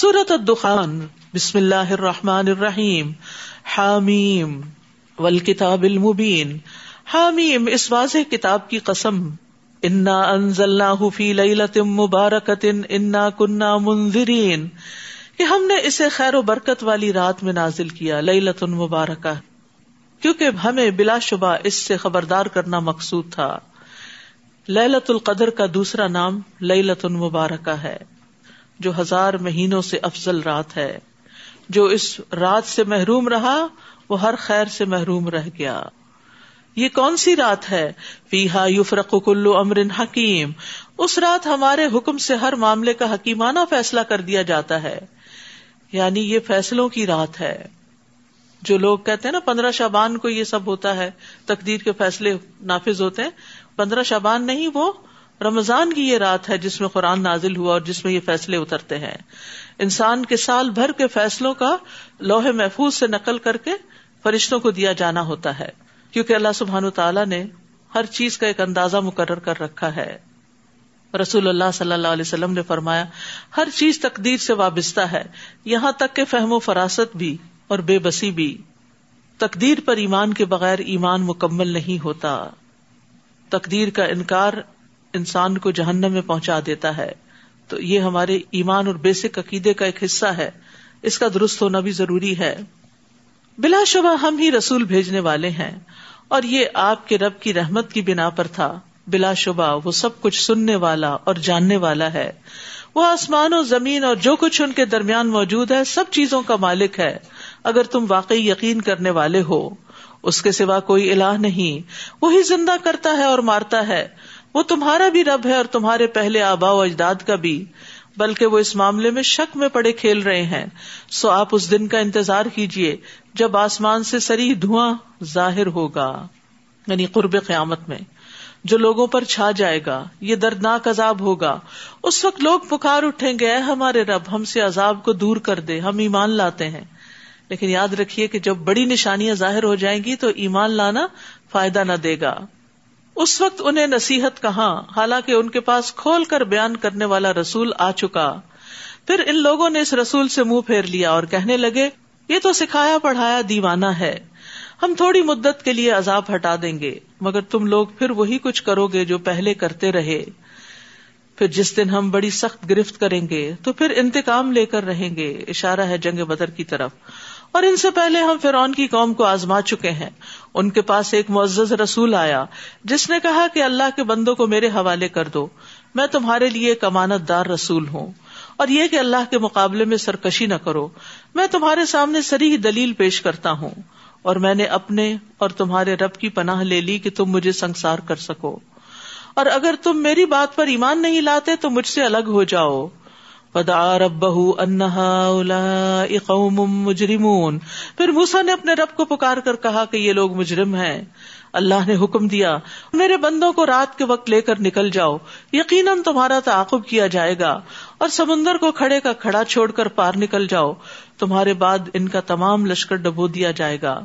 سورت الدخان. بسم اللہ الرحمن الرحیم. حامیم. والکتاب المبین. حامیم، اس واضح کتاب کی قسم. انا انزلناہ فی لیلت مبارکت انا کننا منذرین. کہ ہم نے اسے خیر و برکت والی رات میں نازل کیا لیلت مبارکہ. کیونکہ ہمیں بلا شبہ اس سے خبردار کرنا مقصود تھا۔ للت القدر کا دوسرا نام للت المبارکہ ہے۔ جو ہزار مہینوں سے افضل رات ہے۔ جو اس رات سے محروم رہا، وہ ہر خیر سے محروم رہ گیا۔ یہ کون سی رات ہے؟ فیحا یفرق کلو امر حکیم۔ اس رات ہمارے حکم سے ہر معاملے کا حکیمانہ فیصلہ کر دیا جاتا ہے۔ یعنی یہ فیصلوں کی رات ہے۔ جو لوگ کہتے ہیں نا، پندرہ شابان کو یہ سب ہوتا ہے، تقدیر کے فیصلے نافذ ہوتے ہیں۔ پندرہ شابان نہیں، وہ رمضان کی یہ رات ہے جس میں قرآن نازل ہوا اور جس میں یہ فیصلے اترتے ہیں۔ انسان کے سال بھر کے فیصلوں کا لوہے محفوظ سے نقل کر کے فرشتوں کو دیا جانا ہوتا ہے، کیونکہ اللہ سبحان تعالیٰ نے ہر چیز کا ایک اندازہ مقرر کر رکھا ہے۔ رسول اللہ صلی اللہ علیہ وسلم نے فرمایا، ہر چیز تقدیر سے وابستہ ہے، یہاں تک کہ فہم و فراست بھی اور بے بسی بھی۔ تقدیر پر ایمان کے بغیر ایمان مکمل نہیں ہوتا۔ تقدیر کا انکار انسان کو جہنم میں پہنچا دیتا ہے، تو یہ ہمارے ایمان اور بیسک عقیدے کا ایک حصہ ہے۔ اس کا درست ہونا بھی ضروری ہے۔ بلا شبہ ہم ہی رسول بھیجنے والے ہیں۔ اور یہ آپ کے رب کی رحمت کی بنا پر تھا۔ بلا شبہ وہ سب کچھ سننے والا اور جاننے والا ہے۔ وہ آسمان و زمین اور جو کچھ ان کے درمیان موجود ہے، سب چیزوں کا مالک ہے۔ اگر تم واقعی یقین کرنے والے ہو، اس کے سوا کوئی الہ نہیں۔ وہی زندہ کرتا ہے اور مارتا ہے۔ وہ تمہارا بھی رب ہے اور تمہارے پہلے آبا و اجداد کا بھی، بلکہ وہ اس معاملے میں شک میں پڑے کھیل رہے ہیں۔ سو آپ اس دن کا انتظار کیجیے جب آسمان سے سری دھواں ظاہر ہوگا یعنی قرب قیامت میں۔ جو لوگوں پر چھا جائے گا، یہ دردناک عذاب ہوگا۔ اس وقت لوگ پکار اٹھیں گے ہمارے رب، ہم سے عذاب کو دور کر دے، ہم ایمان لاتے ہیں۔ لیکن یاد رکھیے کہ جب بڑی نشانیاں ظاہر ہو جائیں گی تو ایمان لانا فائدہ نہ دے گا۔ اس وقت انہیں نصیحت کہاں، حالانکہ ان کے پاس کھول کر بیان کرنے والا رسول آ چکا۔ پھر ان لوگوں نے اس رسول سے منہ پھیر لیا اور کہنے لگے، یہ تو سکھایا پڑھایا دیوانہ ہے۔ ہم تھوڑی مدت کے لیے عذاب ہٹا دیں گے، مگر تم لوگ پھر وہی کچھ کرو گے جو پہلے کرتے رہے۔ پھر جس دن ہم بڑی سخت گرفت کریں گے، تو پھر انتقام لے کر رہیں گے، اشارہ ہے جنگ بدر کی طرف۔ اور ان سے پہلے ہم فرعون کی قوم کو آزما چکے ہیں۔ ان کے پاس ایک معزز رسول آیا، جس نے کہا کہ اللہ کے بندوں کو میرے حوالے کر دو، میں تمہارے لیے ایک امانت دار رسول ہوں۔ اور یہ کہ اللہ کے مقابلے میں سرکشی نہ کرو، میں تمہارے سامنے سری دلیل پیش کرتا ہوں۔ اور میں نے اپنے اور تمہارے رب کی پناہ لے لی کہ تم مجھے سنسار کر سکو۔ اور اگر تم میری بات پر ایمان نہیں لاتے تو مجھ سے الگ ہو جاؤ۔ قوم مجرمون۔ پھر موسا نے اپنے رب کو پکار کر کہا کہ یہ لوگ مجرم ہیں۔ اللہ نے حکم دیا، میرے بندوں کو رات کے وقت لے کر نکل جاؤ، یقیناً تمہارا تعاقب کیا جائے گا۔ اور سمندر کو کھڑے کا کھڑا چھوڑ کر پار نکل جاؤ، تمہارے بعد ان کا تمام لشکر ڈبو دیا جائے گا۔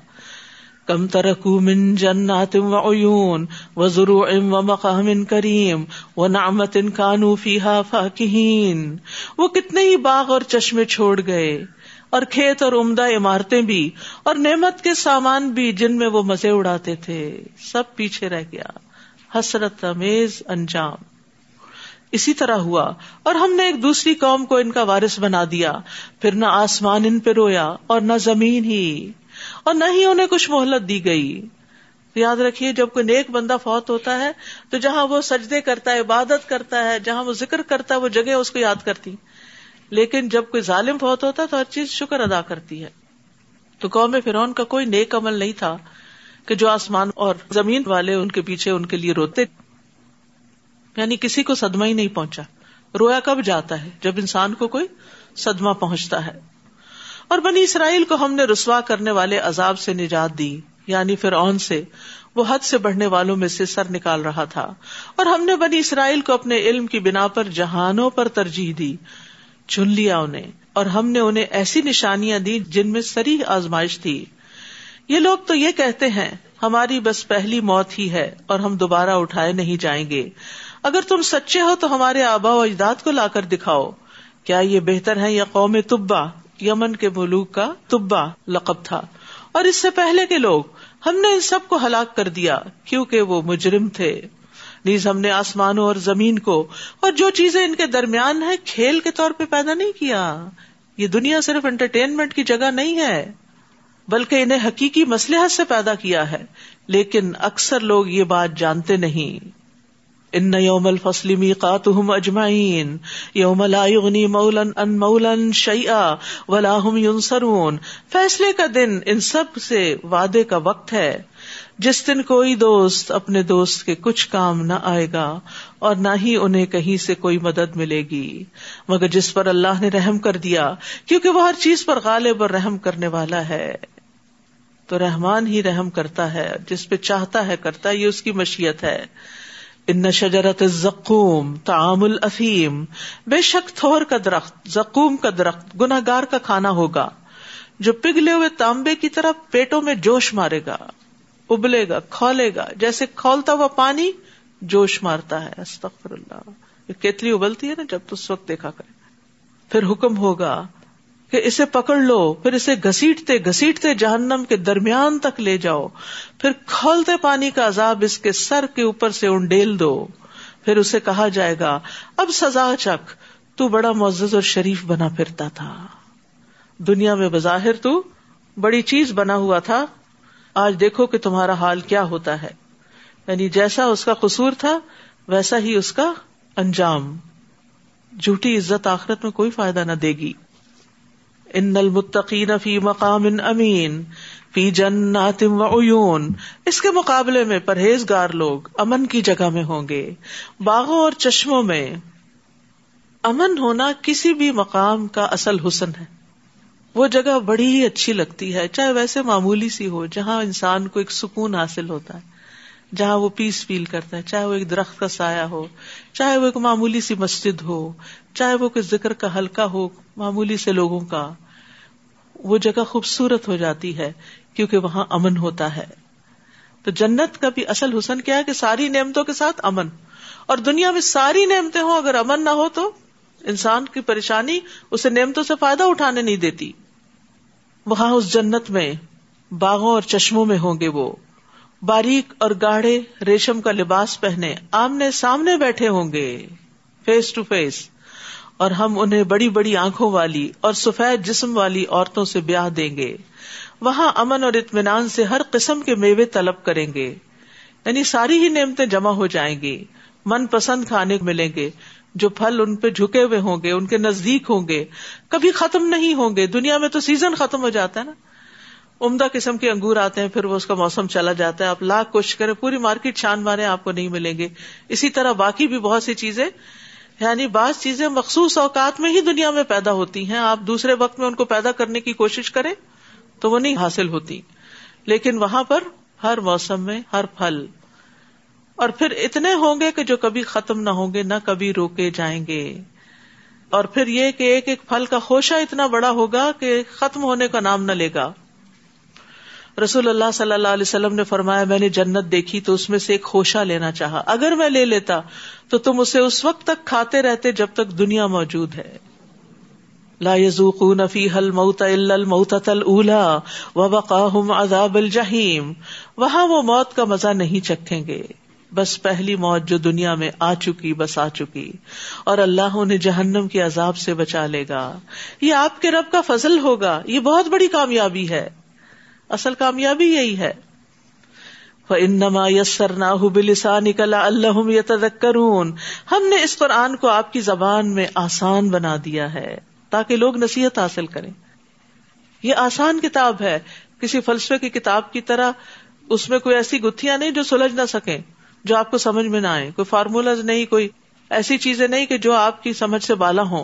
کم ترکو من جنات و عیون و ضرور و مقام کریم و نعمت ان کانو فیحا فاکہین وہ کتنے ہی باغ اور چشمے چھوڑ گئے اور کھیت اور عمدہ عمارتیں بھی اور نعمت کے سامان بھی جن میں وہ مزے اڑاتے تھے، سب پیچھے رہ گیا۔ حسرت امیز انجام۔ اسی طرح ہوا اور ہم نے ایک دوسری قوم کو ان کا وارث بنا دیا۔ پھر نہ آسمان ان پہ رویا اور نہ زمین ہی۔ اور نہ ہی انہیں کچھ مہلت دی گئی۔ یاد رکھیے، جب کوئی نیک بندہ فوت ہوتا ہے، تو جہاں وہ سجدے کرتا ہے، عبادت کرتا ہے، جہاں وہ ذکر کرتا ہے، وہ جگہ اس کو یاد کرتی۔ لیکن جب کوئی ظالم فوت ہوتا ہے، تو ہر چیز شکر ادا کرتی ہے۔ تو قوم فرون کا کوئی نیک عمل نہیں تھا کہ جو آسمان اور زمین والے ان کے پیچھے ان کے لیے روتے۔ یعنی کسی کو صدمہ ہی نہیں پہنچا۔ رویا کب جاتا ہے؟ جب انسان کو کوئی صدمہ پہنچتا ہے۔ اور بنی اسرائیل کو ہم نے رسوا کرنے والے عذاب سے نجات دی یعنی فرعون سے، وہ حد سے بڑھنے والوں میں سے سر نکال رہا تھا۔ اور ہم نے بنی اسرائیل کو اپنے علم کی بنا پر جہانوں پر ترجیح دی، چن لیا انہیں، اور ہم نے انہیں ایسی نشانیاں دی جن میں سری آزمائش تھی۔ یہ لوگ تو یہ کہتے ہیں، ہماری بس پہلی موت ہی ہے اور ہم دوبارہ اٹھائے نہیں جائیں گے۔ اگر تم سچے ہو تو ہمارے آبا و اجداد کو لا کر دکھاؤ۔ کیا یہ بہتر ہے یا قوم تبا یمن کے ملوک کا تبا لقب تھا۔ اور اس سے پہلے کے لوگ ہم نے ان سب کو ہلاک کر دیا کیونکہ وہ مجرم تھے۔ نیز ہم نے آسمانوں اور زمین کو اور جو چیزیں ان کے درمیان ہے کھیل کے طور پہ پیدا نہیں کیا۔ یہ دنیا صرف انٹرٹینمنٹ کی جگہ نہیں ہے، بلکہ انہیں حقیقی مسلحت سے پیدا کیا ہے۔ لیکن اکثر لوگ یہ بات جانتے نہیں۔ ان یوم الفصل میقاتهم اجمعین، یوم لا یغنی مولا ان مولا شیئا ولا هم ينصرون فیصلے کا دن ان سب سے وعدے کا وقت ہے۔ جس دن کوئی دوست اپنے دوست کے کچھ کام نہ آئے گا اور نہ ہی انہیں کہیں سے کوئی مدد ملے گی۔ مگر جس پر اللہ نے رحم کر دیا، کیونکہ وہ ہر چیز پر غالب اور رحم کرنے والا ہے۔ تو رحمان ہی رحم کرتا ہے، جس پہ چاہتا ہے کرتا ہے، یہ اس کی مشیت ہے۔ ان شجرت زکوم تعام الفیم بے شک تھور کا درخت زکوم کا درخت گناہ گار کا کھانا ہوگا، جو پگھلے ہوئے تانبے کی طرح پیٹوں میں جوش مارے گا، ابلے گا، کھولے گا، جیسے کھولتا ہوا پانی جوش مارتا ہے۔ استغفر اللہ۔ کیتلی ابلتی ہے نا، جب تو اس وقت دیکھا کرے۔ پھر حکم ہوگا کہ اسے پکڑ لو، پھر اسے گسیٹتے گسیٹتے جہنم کے درمیان تک لے جاؤ، پھر کھولتے پانی کا عذاب اس کے سر کے اوپر سے انڈیل دو، پھر اسے کہا جائے گا، اب سزا چک تو بڑا معزز اور شریف بنا پھرتا تھا۔ دنیا میں بظاہر تو بڑی چیز بنا ہوا تھا، آج دیکھو کہ تمہارا حال کیا ہوتا ہے۔ یعنی جیسا اس کا قصور تھا، ویسا ہی اس کا انجام۔ جھوٹی عزت آخرت میں کوئی فائدہ نہ دے گی۔ ان المتقین فی مقام امین فی جنات و عیون اس کے مقابلے میں پرہیزگار لوگ امن کی جگہ میں ہوں گے۔ باغوں اور چشموں میں امن ہونا کسی بھی مقام کا اصل حسن ہے۔ وہ جگہ بڑی ہی اچھی لگتی ہے، چاہے ویسے معمولی سی ہو، جہاں انسان کو ایک سکون حاصل ہوتا ہے، جہاں وہ پیس فیل کرتا ہے، چاہے وہ ایک درخت کا سایہ ہو، چاہے وہ ایک معمولی سی مسجد ہو، چاہے وہ کوئی ذکر کا ہلکا ہو، معمولی سے لوگوں کا وہ جگہ خوبصورت ہو جاتی ہے کیونکہ وہاں امن ہوتا ہے۔ تو جنت کا بھی اصل حسن کیا ہے کہ ساری نعمتوں کے ساتھ امن۔ اور دنیا میں ساری نعمتیں ہوں، اگر امن نہ ہو تو انسان کی پریشانی اسے نعمتوں سے فائدہ اٹھانے نہیں دیتی۔ وہاں اس جنت میں باغوں اور چشموں میں ہوں گے وہ۔ باریک اور گاڑے ریشم کا لباس پہنے آمنے سامنے بیٹھے ہوں گے۔ فیس ٹو فیس اور ہم انہیں بڑی بڑی آنکھوں والی اور سفید جسم والی عورتوں سے بیاہ دیں گے۔ وہاں امن اور اطمینان سے ہر قسم کے میوے طلب کریں گے۔ یعنی ساری ہی نعمتیں جمع ہو جائیں گی۔ من پسند کھانے ملیں گے۔ جو پھل ان پہ جھکے ہوئے ہوں گے، ان کے نزدیک ہوں گے۔ کبھی ختم نہیں ہوں گے۔ دنیا میں تو سیزن ختم ہو جاتا ہے نا۔ عمدہ قسم کے انگور آتے ہیں، پھر وہ اس کا موسم چلا جاتا ہے۔ آپ لاکھ کوشش کریں، پوری مارکیٹ چھان مارے آپ کو نہیں ملیں گے۔ اسی طرح باقی بھی بہت سی چیزیں یعنی بعض چیزیں مخصوص اوقات میں ہی دنیا میں پیدا ہوتی ہیں۔ آپ دوسرے وقت میں ان کو پیدا کرنے کی کوشش کریں تو وہ نہیں حاصل ہوتی۔ لیکن وہاں پر ہر موسم میں ہر پھل۔ اور پھر اتنے ہوں گے کہ جو کبھی ختم نہ ہوں گے، نہ کبھی روکے جائیں گے۔ اور پھر یہ کہ ایک ایک پھل کا خوشہ اتنا بڑا ہوگا کہ ختم ہونے کا نام نہ لے گا۔ رسول اللہ صلی اللہ علیہ وسلم نے فرمایا، میں نے جنت دیکھی تو اس میں سے ایک خوشہ لینا چاہا۔ اگر میں لے لیتا تو تم اسے اس وقت تک کھاتے رہتے جب تک دنیا موجود ہے۔ لا يذوقون فيها الموت الا الموتة الاولى وبقاهم عذاب الجحيم وہاں وہ موت کا مزہ نہیں چکھیں گے۔ بس پہلی موت جو دنیا میں آ چکی، بس آ چکی۔ اور اللہ انہیں جہنم کے عذاب سے بچا لے گا۔ یہ آپ کے رب کا فضل ہوگا۔ یہ بہت بڑی کامیابی ہے۔ اصل کامیابی یہی ہے۔ انما یسر نہ بلسا نکلا اللہ یتذکرون ہم نے اس قرآن کو آپ کی زبان میں آسان بنا دیا ہے تاکہ لوگ نصیحت حاصل کریں۔ یہ آسان کتاب ہے۔ کسی فلسفے کی کتاب کی طرح اس میں کوئی ایسی گتھیاں نہیں جو سلجھ نہ سکیں، جو آپ کو سمجھ میں نہ آئے کوئی فارمولاز نہیں، کوئی ایسی چیزیں نہیں کہ جو آپ کی سمجھ سے بالا ہوں۔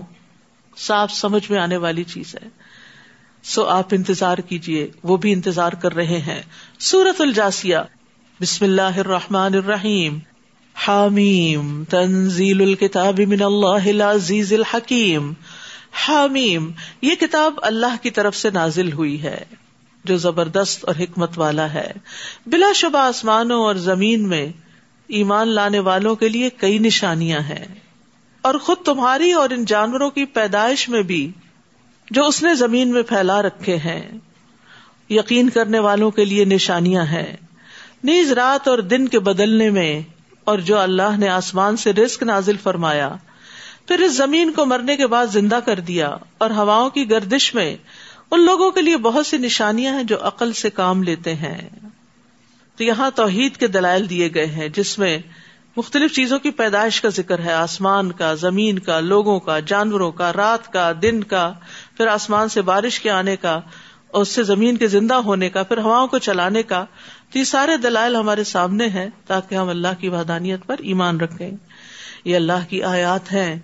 صاف سمجھ میں آنے والی چیز ہے۔ سو آپ انتظار کیجیے وہ بھی انتظار کر رہے ہیں۔ سورت الجاسیا بسم اللہ الرحمن الرحیم۔ حامیم۔ تنزیل الکتاب من اللہ العزیز الحکیم۔ حامیم۔ یہ کتاب اللہ کی طرف سے نازل ہوئی ہے، جو زبردست اور حکمت والا ہے۔ بلا شبہ آسمانوں اور زمین میں ایمان لانے والوں کے لیے کئی نشانیاں ہیں۔ اور خود تمہاری اور ان جانوروں کی پیدائش میں بھی جو اس نے زمین میں پھیلا رکھے ہیں۔ یقین کرنے والوں کے لیے نشانیاں ہیں۔ نیز رات اور دن کے بدلنے میں اور جو اللہ نے آسمان سے رسک نازل فرمایا، پھر اس زمین کو مرنے کے بعد زندہ کر دیا اور ہواؤں کی گردش میں ان لوگوں کے لیے بہت سی نشانیاں ہیں جو عقل سے کام لیتے ہیں۔ تو یہاں توحید کے دلائل دیے گئے ہیں، جس میں مختلف چیزوں کی پیدائش کا ذکر ہے۔ آسمان کا، زمین کا، لوگوں کا، جانوروں کا، رات کا، دن کا پھر آسمان سے بارش کے آنے کا اور اس سے زمین کے زندہ ہونے کا، پھر ہواؤں کو چلانے کا، تو یہ سارے دلائل ہمارے سامنے ہیں تاکہ ہم اللہ کی وحدانیت پر ایمان رکھیں۔ یہ اللہ کی آیات ہیں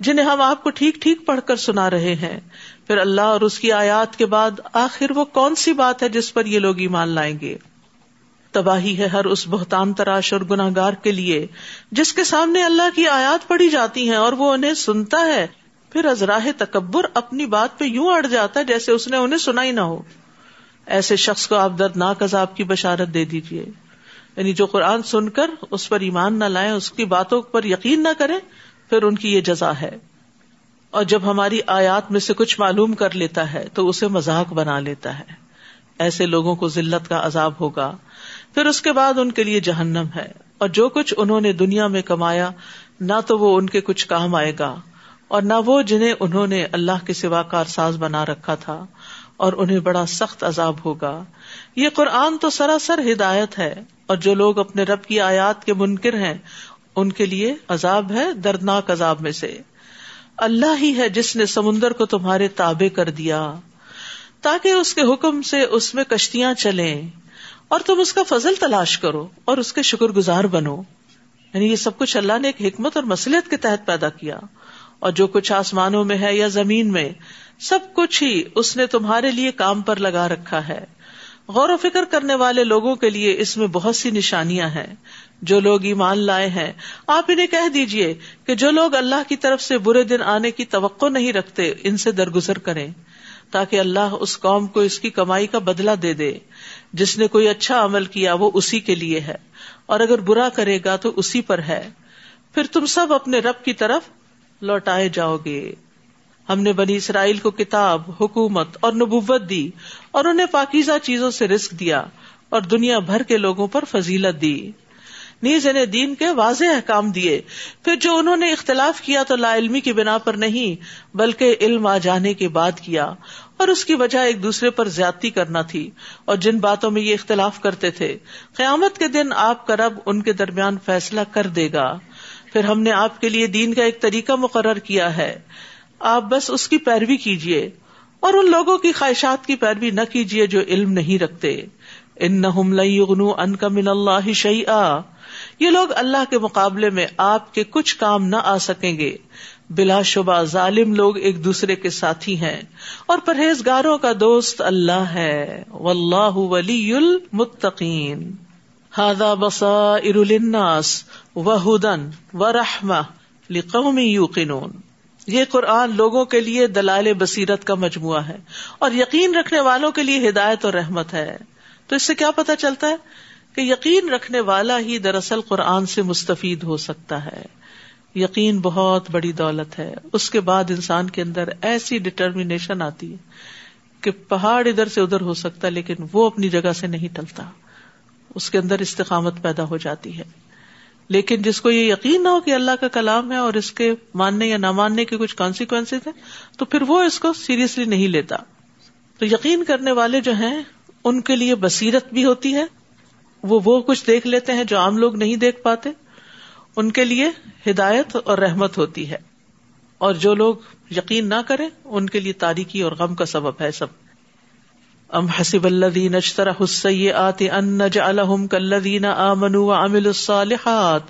جنہیں ہم آپ کو ٹھیک ٹھیک پڑھ کر سنا رہے ہیں۔ پھر اللہ اور اس کی آیات کے بعد آخر وہ کون سی بات ہے جس پر یہ لوگ ایمان لائیں گے؟ تباہی ہے ہر اس بہتان تراش اور گناہ گار کے لیے جس کے سامنے اللہ کی آیات پڑھی جاتی ہیں اور وہ انہیں سنتا ہے۔ پھر ازراہ تکبر اپنی بات پہ یوں اڑ جاتا ہے جیسے اس نے انہیں سنا ہی نہ ہو۔ ایسے شخص کو آپ دردناک عذاب کی بشارت دے دیجیے یعنی جو قرآن سن کر اس پر ایمان نہ لائے اس کی باتوں پر یقین نہ کرے پھر ان کی یہ جزا ہے۔ اور جب ہماری آیات میں سے کچھ معلوم کر لیتا ہے، تو اسے مذاق بنا لیتا ہے۔ ایسے لوگوں کو ذلت کا عذاب ہوگا۔ پھر اس کے بعد ان کے لیے جہنم ہے۔ اور جو کچھ انہوں نے دنیا میں کمایا، نہ تو وہ ان کے کچھ کام آئے گا۔ اور نہ وہ جنہیں انہوں نے اللہ کے سوا کار ساز بنا رکھا تھا اور انہیں بڑا سخت عذاب ہوگا۔ یہ قرآن تو سراسر ہدایت ہے اور جو لوگ اپنے رب کی آیات کے منکر ہیں، ان کے لیے عذاب ہے، دردناک عذاب میں سے۔ اللہ ہی ہے جس نے سمندر کو تمہارے تابع کر دیا۔ تاکہ اس کے حکم سے اس میں کشتیاں چلیں اور تم اس کا فضل تلاش کرو اور اس کے شکر گزار بنو۔ یعنی یہ سب کچھ اللہ نے ایک حکمت اور مسلط کے تحت پیدا کیا۔ اور جو کچھ آسمانوں میں ہے یا زمین میں، سب کچھ ہی اس نے تمہارے لیے کام پر لگا رکھا ہے۔ غور و فکر کرنے والے لوگوں کے لیے اس میں بہت سی نشانیاں ہیں۔ جو لوگ ایمان لائے ہیں، آپ انہیں کہہ دیجیے کہ جو لوگ اللہ کی طرف سے برے دن آنے کی توقع نہیں رکھتے، ان سے درگزر کریں۔ تاکہ اللہ اس قوم کو اس کی کمائی کا بدلا دے دے۔ جس نے کوئی اچھا عمل کیا، وہ اسی کے لیے ہے۔ اور اگر برا کرے گا تو اسی پر ہے۔ پھر تم سب اپنے رب کی طرف لوٹائے جاؤ گے۔ ہم نے بنی اسرائیل کو کتاب، حکومت اور نبوت دی اور انہیں پاکیزہ چیزوں سے رسک دیا اور دنیا بھر کے لوگوں پر فضیلت دی۔ نیز انہیں دین کے واضح احکام دیے۔ پھر جو انہوں نے اختلاف کیا تو لا علمی کی بنا پر نہیں، بلکہ علم آ جانے کے بعد کیا۔ اور اس کی وجہ ایک دوسرے پر زیادتی کرنا تھی۔ اور جن باتوں میں یہ اختلاف کرتے تھے، قیامت کے دن آپ کا رب ان کے درمیان فیصلہ کر دے گا۔ پھر ہم نے آپ کے لیے دین کا ایک طریقہ مقرر کیا ہے۔ آپ بس اس کی پیروی کیجیے اور ان لوگوں کی خواہشات کی پیروی نہ کیجیے جو علم نہیں رکھتے۔ ان نہ ان کا من اللہ شعی یہ لوگ اللہ کے مقابلے میں آپ کے کچھ کام نہ آ سکیں گے۔ بلا شبہ ظالم لوگ ایک دوسرے کے ساتھی ہیں اور پرہیزگاروں کا دوست اللہ ہے۔ واللہ ولی المتقین۔ ہادا بسا ارناس و ہدن و رحم قومی یوقنون یہ قرآن لوگوں کے لیے دلال بصیرت کا مجموعہ ہے اور یقین رکھنے والوں کے لیے ہدایت اور رحمت ہے۔ تو اس سے کیا پتا چلتا ہے کہ یقین رکھنے والا ہی دراصل قرآن سے مستفید ہو سکتا ہے۔ یقین بہت بڑی دولت ہے۔ اس کے بعد انسان کے اندر ایسی ڈٹرمینیشن آتی ہے کہ پہاڑ ادھر سے ادھر ہو سکتا ہے لیکن وہ اپنی جگہ سے نہیں ٹلتا۔ اس کے اندر استقامت پیدا ہو جاتی ہے۔ لیکن جس کو یہ یقین نہ ہو کہ اللہ کا کلام ہے اور اس کے ماننے یا نہ ماننے کے کچھ کانسیکوینس ہیں، تو پھر وہ اس کو سیریسلی نہیں لیتا۔ تو یقین کرنے والے جو ہیں، ان کے لیے بصیرت بھی ہوتی ہے۔ وہ وہ کچھ دیکھ لیتے ہیں جو عام لوگ نہیں دیکھ پاتے۔ ان کے لیے ہدایت اور رحمت ہوتی ہے۔ اور جو لوگ یقین نہ کرے ان کے لیے تاریخی اور غم کا سبب ہے سب۔ ام حسب الذين اجترحوا السيئات ان نجعلهم كالذين امنوا وعملوا الصالحات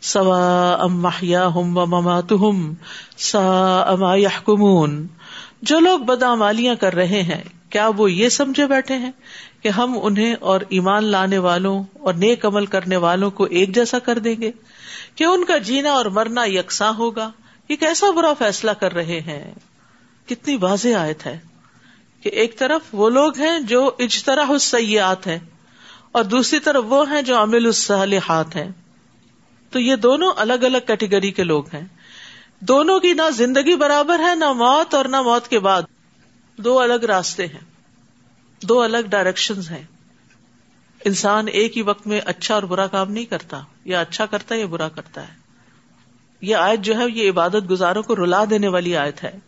سواء محياهم ومماتهم ساء ما يحكمون جو لوگ بدعمالیاں کر رہے ہیں، کیا وہ یہ سمجھے بیٹھے ہیں کہ ہم انہیں اور ایمان لانے والوں اور نیک عمل کرنے والوں کو ایک جیسا کر دیں گے؟ کہ ان کا جینا اور مرنا یکساں ہوگا؟ یہ کیسا برا فیصلہ کر رہے ہیں؟ کتنی واضح آیت ہے۔ کہ ایک طرف وہ لوگ ہیں جو اجترا السیات ہیں اور دوسری طرف وہ ہیں جو عامل الصالحات ہیں۔ تو یہ دونوں الگ الگ کیٹیگری کے لوگ ہیں۔ دونوں کی نہ زندگی برابر ہے نہ موت اور نہ موت کے بعد۔ دو الگ راستے ہیں۔ دو الگ ڈائریکشن ہیں۔ انسان ایک ہی وقت میں اچھا اور برا کام نہیں کرتا۔ یا اچھا کرتا ہے یا برا کرتا ہے۔ یہ آیت جو ہے، یہ عبادت گزاروں کو رلا دینے والی آیت ہے۔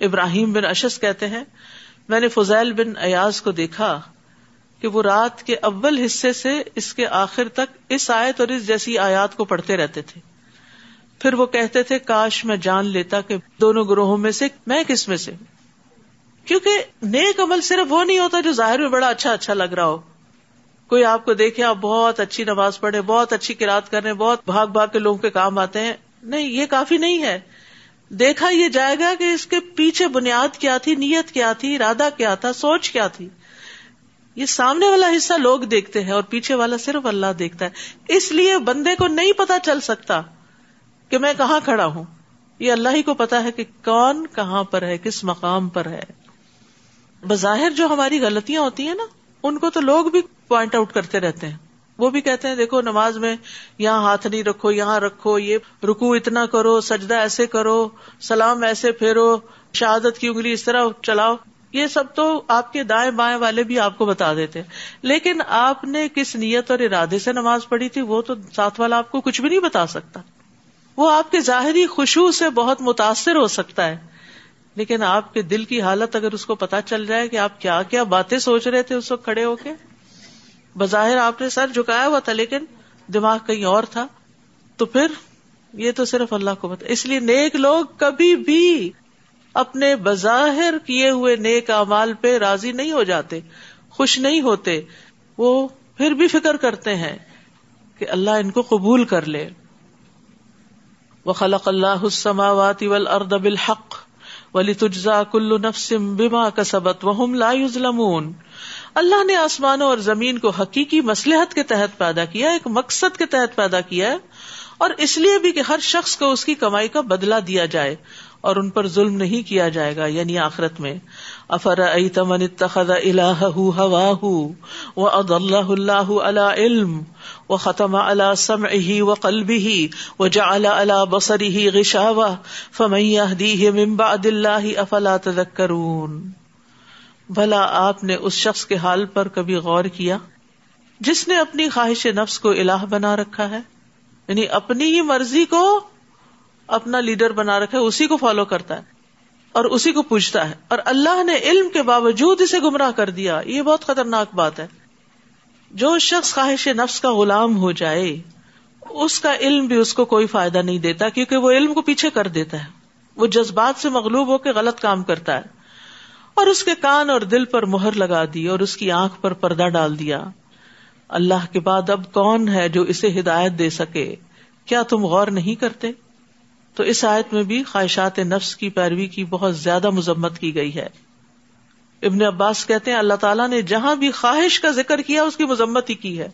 ابراہیم بن اشس کہتے ہیں میں نے فضیل بن ایاز کو دیکھا کہ وہ رات کے اول حصے سے اس کے آخر تک اس آیت اور اس جیسی آیات کو پڑھتے رہتے تھے۔ پھر وہ کہتے تھے، کاش میں جان لیتا کہ دونوں گروہوں میں سے میں کس میں سے کیونکہ نیک عمل صرف وہ نہیں ہوتا جو ظاہر میں بڑا اچھا اچھا لگ رہا ہو۔ کوئی آپ کو دیکھے، آپ بہت اچھی نماز پڑھے بہت اچھی کراط کر رہے بہت بھاگ بھاگ کے لوگوں کے کام آتے ہیں۔ نہیں، یہ کافی نہیں ہے۔ دیکھا یہ جائے گا کہ اس کے پیچھے بنیاد کیا تھی، نیت کیا تھی، ارادہ کیا تھا، سوچ کیا تھی۔ یہ سامنے والا حصہ لوگ دیکھتے ہیں اور پیچھے والا صرف اللہ دیکھتا ہے۔ اس لیے بندے کو نہیں پتا چل سکتا کہ میں کہاں کھڑا ہوں۔ یہ اللہ ہی کو پتا ہے کہ کون کہاں پر ہے، کس مقام پر ہے۔ بظاہر جو ہماری غلطیاں ہوتی ہیں نا، ان کو تو لوگ بھی پوائنٹ آؤٹ کرتے رہتے ہیں۔ وہ بھی کہتے ہیں دیکھو نماز میں یہاں ہاتھ نہیں رکھو، یہاں رکھو، یہ رکو اتنا کرو، سجدہ ایسے کرو، سلام ایسے پھیرو، شہادت کی انگلی اس طرح چلاؤ، یہ سب تو آپ کے دائیں بائیں والے بھی آپ کو بتا دیتے لیکن آپ نے کس نیت اور ارادے سے نماز پڑھی تھی وہ تو ساتھ والا آپ کو کچھ بھی نہیں بتا سکتا۔ وہ آپ کے ظاہری خوشبو سے بہت متاثر ہو سکتا ہے۔ لیکن آپ کے دل کی حالت اگر اس کو پتا چل جائے کہ آپ کیا کیا باتیں سوچ رہے تھے اس وقت کھڑے ہو کے۔ بظاہر آپ نے سر جھکایا ہوا تھا لیکن دماغ کہیں اور تھا، تو پھر یہ تو صرف اللہ کو بتا اس لیے نیک لوگ کبھی بھی اپنے بظاہر کیے ہوئے نیک امال پہ راضی نہیں ہو جاتے، خوش نہیں ہوتے، وہ پھر بھی فکر کرتے ہیں کہ اللہ ان کو قبول کر لے۔ وہ خلق اللہ السماوات والارض بالحق ولی تجزا کل نفسم بما کسبت وهم لا يظلمون۔ اللہ نے آسمانوں اور زمین کو حقیقی مسلحت کے تحت پیدا کیا، ایک مقصد کے تحت پیدا کیا ہے، اور اس لیے بھی کہ ہر شخص کو اس کی کمائی کا بدلا دیا جائے، اور ان پر ظلم نہیں کیا جائے گا یعنی آخرت میں۔ افر تمن اتخذ الہ ہواہ و اد اللہ اللہ علی علم و ختم علی سمعہ و قلبہ و جعل علی بصرہ غشاوہ فمن یہدیہ من بعد اللہ افلا تذکرون۔ بھلا آپ نے اس شخص کے حال پر کبھی غور کیا جس نے اپنی خواہش نفس کو الہ بنا رکھا ہے؟ یعنی اپنی ہی مرضی کو اپنا لیڈر بنا رکھا ہے، اسی کو فالو کرتا ہے اور اسی کو پوچھتا ہے۔ اور اللہ نے علم کے باوجود اسے گمراہ کر دیا۔ یہ بہت خطرناک بات ہے۔ جو شخص خواہش نفس کا غلام ہو جائے، اس کا علم بھی اس کو کوئی فائدہ نہیں دیتا، کیونکہ وہ علم کو پیچھے کر دیتا ہے۔ وہ جذبات سے مغلوب ہو کے غلط کام کرتا ہے۔ اور اس کے کان اور دل پر مہر لگا دی اور اس کی آنکھ پر پردہ ڈال دیا۔ اللہ کے بعد اب کون ہے جو اسے ہدایت دے سکے؟ کیا تم غور نہیں کرتے؟ تو اس آیت میں بھی خواہشات نفس کی پیروی کی بہت زیادہ مذمت کی گئی ہے۔ ابن عباس کہتے ہیں، اللہ تعالیٰ نے جہاں بھی خواہش کا ذکر کیا، اس کی مذمت ہی کی ہے۔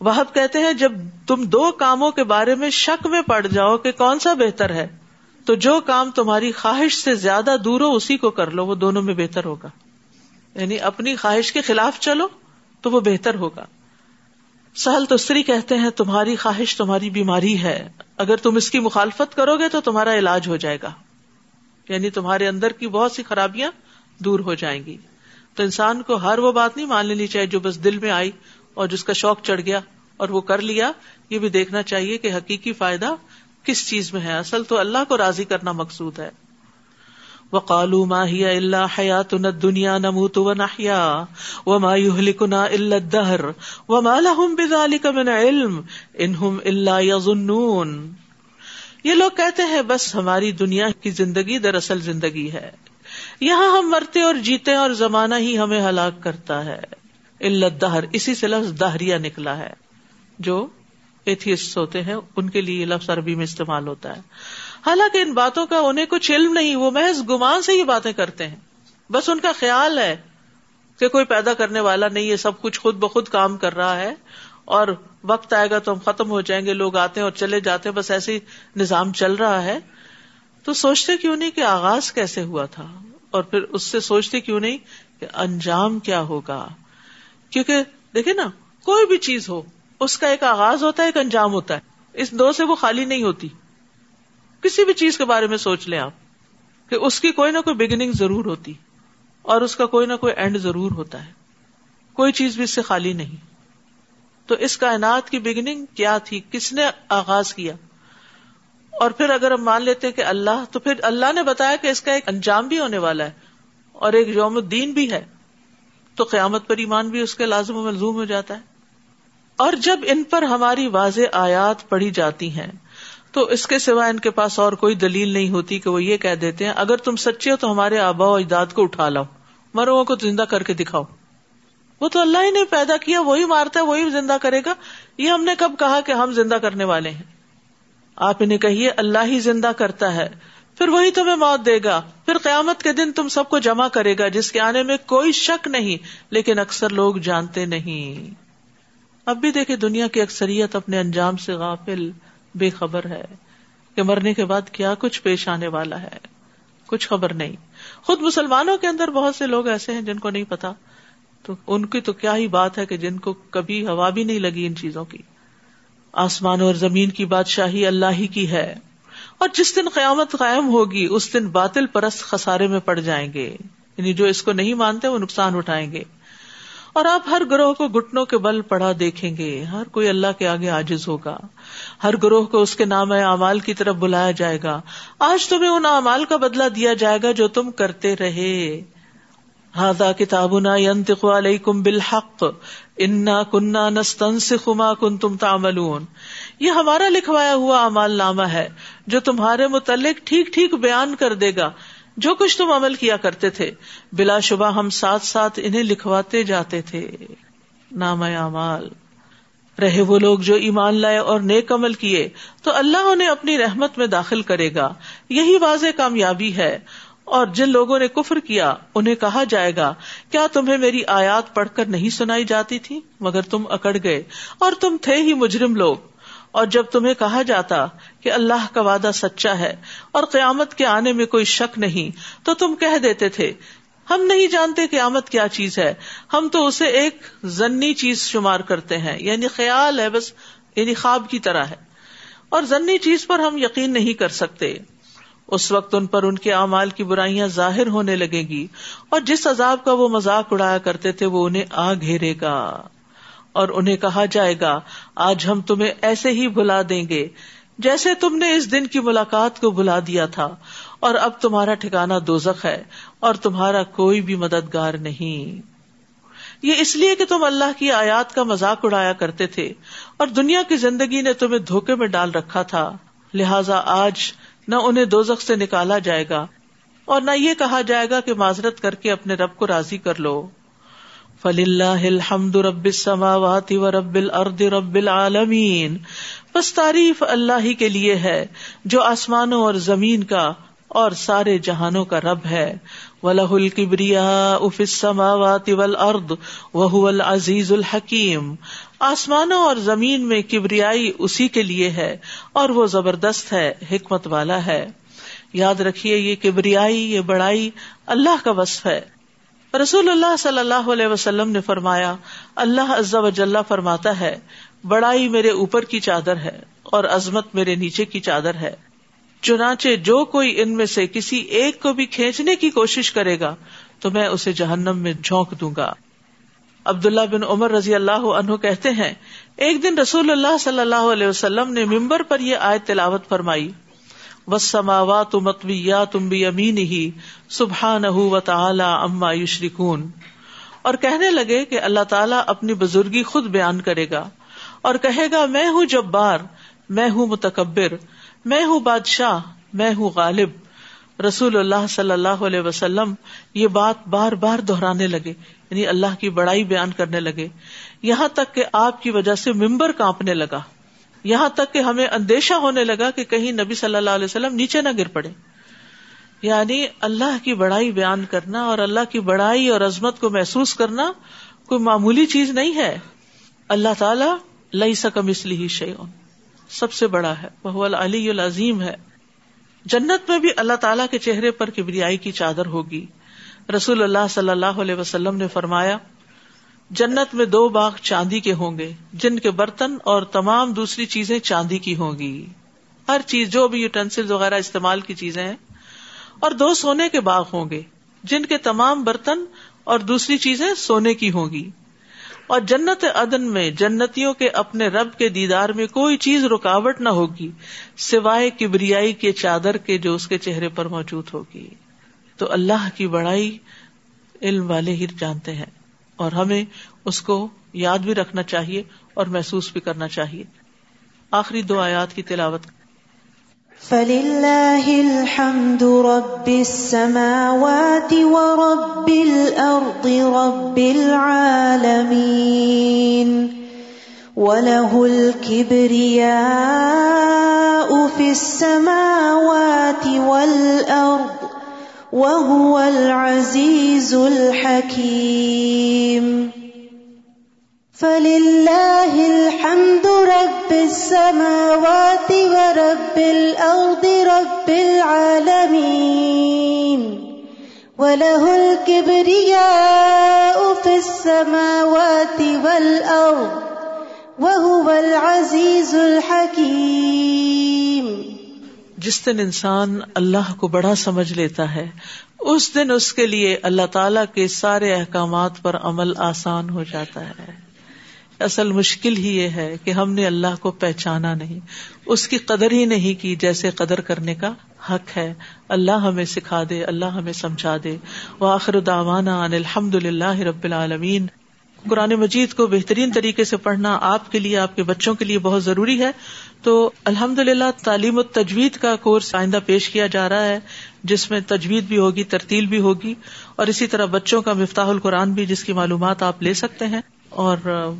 وہ کہتے ہیں، جب تم دو کاموں کے بارے میں شک میں پڑ جاؤ کہ کون سا بہتر ہے تو جو کام تمہاری خواہش سے زیادہ دور ہو، اسی کو کر لو، وہ دونوں میں بہتر ہوگا۔ یعنی اپنی خواہش کے خلاف چلو تو وہ بہتر ہوگا۔ سہل تسری کہتے ہیں، تمہاری خواہش تمہاری بیماری ہے۔ اگر تم اس کی مخالفت کرو گے تو تمہارا علاج ہو جائے گا۔ یعنی تمہارے اندر کی بہت سی خرابیاں دور ہو جائیں گی۔ تو انسان کو ہر وہ بات نہیں مان لینی چاہیے جو بس دل میں آئی اور جس کا شوق چڑھ گیا اور وہ کر لیا۔ یہ بھی دیکھنا چاہیے کہ حقیقی فائدہ کس چیز میں ہے؟ اصل تو اللہ کو راضی کرنا مقصود ہے۔ وہ کالو ماہی اللہ حیات دنیا نموت و نحیا و مایوہلکنا اللہ دہر و مالا بذالک من علم انہم اللہ یظنون۔ یہ لوگ کہتے ہیں، بس ہماری دنیا کی زندگی دراصل زندگی ہے۔ یہاں ہم مرتے اور جیتے اور زمانہ ہی ہمیں ہلاک کرتا ہے۔ اللہ دہر اسی سے لفظ دہریا نکلا ہے۔ جو ایتھیسٹ ہوتے ہیں، ان کے لیے یہ لفظ عربی میں استعمال ہوتا ہے۔ حالانکہ ان باتوں کا انہیں کچھ علم نہیں، وہ محض گمان سے ہی باتیں کرتے ہیں۔ بس ان کا خیال ہے کہ کوئی پیدا کرنے والا نہیں ہے سب کچھ خود بخود کام کر رہا ہے۔ اور وقت آئے گا تو ہم ختم ہو جائیں گے، لوگ آتے ہیں اور چلے جاتے ہیں، بس ایسے نظام چل رہا ہے۔ تو سوچتے کیوں نہیں کہ آغاز کیسے ہوا تھا؟ اور پھر اس سے سوچتے کیوں نہیں کہ انجام کیا ہوگا؟ کیونکہ دیکھے نا، کوئی بھی چیز ہو اس کا ایک آغاز ہوتا ہے، ایک انجام ہوتا ہے۔ اس دو سے وہ خالی نہیں ہوتی۔ کسی بھی چیز کے بارے میں سوچ لیں آپ کہ اس کی کوئی نہ کوئی بگننگ ضرور ہوتی اور اس کا کوئی نہ کوئی اینڈ ضرور ہوتا ہے۔ کوئی چیز بھی اس سے خالی نہیں۔ تو اس کائنات کی بگننگ کیا تھی؟ کس نے آغاز کیا؟ اور پھر اگر ہم مان لیتے کہ اللہ، تو پھر اللہ نے بتایا کہ اس کا ایک انجام بھی ہونے والا ہے اور ایک یوم الدین بھی ہے۔ تو قیامت پر ایمان بھی اس کے لازم و ملزوم ہو جاتا ہے۔ اور جب ان پر ہماری واضح آیات پڑھی جاتی ہیں، تو اس کے سوا ان کے پاس اور کوئی دلیل نہیں ہوتی کہ وہ یہ کہہ دیتے ہیں، اگر تم سچے ہو تو ہمارے آبا و اجداد کو اٹھا لاؤ مرو کو زندہ کر کے دکھاؤ۔ وہ تو اللہ ہی نے پیدا کیا، وہی مارتا ہے، وہی زندہ کرے گا۔ یہ ہم نے کب کہا کہ ہم زندہ کرنے والے ہیں؟ آپ انہیں کہیے، اللہ ہی زندہ کرتا ہے، پھر وہی تمہیں موت دے گا۔ پھر قیامت کے دن تم سب کو جمع کرے گا، جس کے آنے میں کوئی شک نہیں، لیکن اکثر لوگ جانتے نہیں۔ اب بھی دیکھے دنیا کی اکثریت اپنے انجام سے غافل، بے خبر ہے کہ مرنے کے بعد کیا کچھ پیش آنے والا ہے۔ کچھ خبر نہیں۔ خود مسلمانوں کے اندر بہت سے لوگ ایسے ہیں جن کو نہیں پتا۔ تو ان کی تو کیا ہی بات ہے کہ جن کو کبھی ہوا بھی نہیں لگی ان چیزوں کی۔ آسمان اور زمین کی بادشاہی اللہ ہی کی ہے۔ اور جس دن قیامت قائم ہوگی، اس دن باطل پرست خسارے میں پڑ جائیں گے۔ یعنی جو اس کو نہیں مانتے، وہ نقصان اٹھائیں گے۔ اور آپ ہر گروہ کو گٹنوں کے بل پڑا دیکھیں گے۔ ہر کوئی اللہ کے آگے آجز ہوگا۔ ہر گروہ کو اس کے نام اعمال کی طرف بلایا جائے گا۔ آج تمہیں ان اعمال کا بدلہ دیا جائے گا جو تم کرتے رہے۔ ہاضا کتابنا ينطق عليكم بالحق۔ انا كنا نستنسخ ما كنتم تعملون۔ یہ ہمارا لکھوایا ہوا امال نامہ ہے جو تمہارے متعلق ٹھیک ٹھیک بیان کر دے گا۔ جو کچھ تم عمل کیا کرتے تھے، بلا شبہ ہم ساتھ ساتھ انہیں لکھواتے جاتے تھے۔ نام اعمال۔ رہے وہ لوگ جو ایمان لائے اور نیک عمل کیے، تو اللہ انہیں اپنی رحمت میں داخل کرے گا۔ یہی واضح کامیابی ہے۔ اور جن لوگوں نے کفر کیا، انہیں کہا جائے گا، کیا تمہیں میری آیات پڑھ کر نہیں سنائی جاتی تھی؟ مگر تم اکڑ گئے۔ اور تم تھے ہی مجرم لوگ۔ اور جب تمہیں کہا جاتا کہ اللہ کا وعدہ سچا ہے اور قیامت کے آنے میں کوئی شک نہیں، تو تم کہہ دیتے تھے، ہم نہیں جانتے قیامت کیا چیز ہے، ہم تو اسے ایک ضنی چیز شمار کرتے ہیں یعنی خیال ہے بس یعنی خواب کی طرح ہے۔ اور ضنی چیز پر ہم یقین نہیں کر سکتے۔ اس وقت ان پر ان کے اعمال کی برائیاں ظاہر ہونے لگے گی، اور جس عذاب کا وہ مذاق اڑایا کرتے تھے وہ انہیں آ گھیرے گا۔ اور انہیں کہا جائے گا، آج ہم تمہیں ایسے ہی بلا دیں گے جیسے تم نے اس دن کی ملاقات کو بلا دیا تھا، اور اب تمہارا ٹھکانا دوزخ ہے اور تمہارا کوئی بھی مددگار نہیں۔ یہ اس لیے کہ تم اللہ کی آیات کا مذاق اڑایا کرتے تھے، اور دنیا کی زندگی نے تمہیں دھوکے میں ڈال رکھا تھا۔ لہذا آج نہ انہیں دو سے نکالا جائے گا، اور نہ یہ کہا جائے گا کہ معذرت کر کے اپنے رب کو راضی کر لو۔ فل اللہ الحمد رب السماوات و رب الارض رب العالمین۔ بس تعریف اللہ ہی کے لیے ہے، جو آسمانوں اور زمین کا اور سارے جہانوں کا رب ہے۔ ولہ الکبریا اف السماوات والارض وهو العزیز الحکیم آسمانوں اور زمین میں کبریائی اسی کے لیے ہے اور وہ زبردست ہے، حکمت والا ہے۔ یاد رکھیے یہ کبریائی، یہ بڑائی اللہ کا وصف ہے۔ رسول اللہ صلی اللہ علیہ وسلم نے فرمایا، اللہ عزا فرماتا ہے، بڑائی میرے اوپر کی چادر ہے اور عظمت میرے نیچے کی چادر ہے۔ چنانچہ جو کوئی ان میں سے کسی ایک کو بھی کھینچنے کی کوشش کرے گا، تو میں اسے جہنم میں جھونک دوں گا۔ عبداللہ بن عمر رضی اللہ عنہ کہتے ہیں، ایک دن رسول اللہ صلی اللہ علیہ وسلم نے ممبر پر یہ آیت تلاوت فرمائی۔ وسماوا تم اتویا تم بھی امین ہی سبحان و تعالی اما یشرکون۔ اور کہنے لگے کہ اللہ تعالیٰ اپنی بزرگی خود بیان کرے گا اور کہے گا، میں ہوں جبار، میں ہوں متکبر، میں ہوں بادشاہ، میں ہوں غالب۔ رسول اللہ صلی اللہ علیہ وسلم یہ بات بار بار دہرانے لگے یعنی اللہ کی بڑائی بیان کرنے لگے۔ یہاں تک کہ آپ کی وجہ سے ممبر کانپنے لگا۔ یہاں تک کہ ہمیں اندیشہ ہونے لگا کہ کہیں نبی صلی اللہ علیہ وسلم نیچے نہ گر پڑے۔ یعنی اللہ کی بڑائی بیان کرنا اور اللہ کی بڑائی اور عظمت کو محسوس کرنا کوئی معمولی چیز نہیں ہے۔ اللہ تعالی لئی سکم اس لیے شیون سب سے بڑا ہے۔ وہ علی العظیم ہے۔ جنت میں بھی اللہ تعالیٰ کے چہرے پر کبریائی کی چادر ہوگی۔ رسول اللہ صلی اللہ علیہ وسلم نے فرمایا جنت میں دو باغ چاندی کے ہوں گے، جن کے برتن اور تمام دوسری چیزیں چاندی کی ہوں گی۔ ہر چیز، جو بھی یوٹینسل وغیرہ استعمال کی چیزیں ہیں، اور دو سونے کے باغ ہوں گے، جن کے تمام برتن اور دوسری چیزیں سونے کی ہوں گی۔ اور جنت عدن میں جنتیوں کے اپنے رب کے دیدار میں کوئی چیز رکاوٹ نہ ہوگی، سوائے کبریائی کے چادر کے جو اس کے چہرے پر موجود ہوگی۔ تو اللہ کی بڑائی علم والے ہی جانتے ہیں۔ اور ہمیں اس کو یاد بھی رکھنا چاہیے اور محسوس بھی کرنا چاہیے۔ آخری دو آیات کی تلاوت۔ فللہ الحمد رب السماوات ورب الارض رب العالمين وله الكبرياء في السماوات والارض وهو العزيز الحكيم فلله الحمد رب السماوات ورب الأرض رب العالمين وله الكبرياء في السماوات والأرض وهو العزيز الحكيم جس دن انسان اللہ کو بڑا سمجھ لیتا ہے، اس دن اس کے لیے اللہ تعالی کے سارے احکامات پر عمل آسان ہو جاتا ہے۔ اصل مشکل ہی یہ ہے کہ ہم نے اللہ کو پہچانا نہیں۔ اس کی قدر ہی نہیں کی جیسے قدر کرنے کا حق ہے۔ اللہ ہمیں سکھا دے، اللہ ہمیں سمجھا دے۔ وہ آخر داوانا الحمد للہ رب العالمین۔ قرآن مجید کو بہترین طریقے سے پڑھنا آپ کے لیے، آپ کے بچوں کے لیے بہت ضروری ہے۔ تو الحمد للہ تعلیم و تجوید کا کورس آئندہ پیش کیا جا رہا ہے، جس میں تجوید بھی ہوگی، ترتیل بھی ہوگی، اور اسی طرح بچوں کا مفتاح القرآن بھی، جس کی معلومات آپ لے سکتے ہیں۔ اور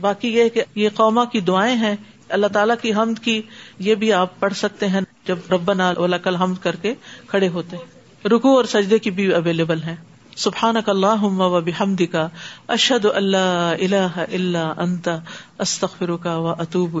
باقی یہ کہ یہ قوما کی دعائیں ہیں۔ اللہ تعالیٰ کی حمد کی، یہ بھی آپ پڑھ سکتے ہیں جب ربنا کل حمد کر کے کھڑے ہوتے ہیں۔ رکو اور سجدے کی بھی اویلیبل ہیں۔ سبحان اللہ و بحمد کا اشد اللہ اللہ اللہ انت استخر کا و اطوب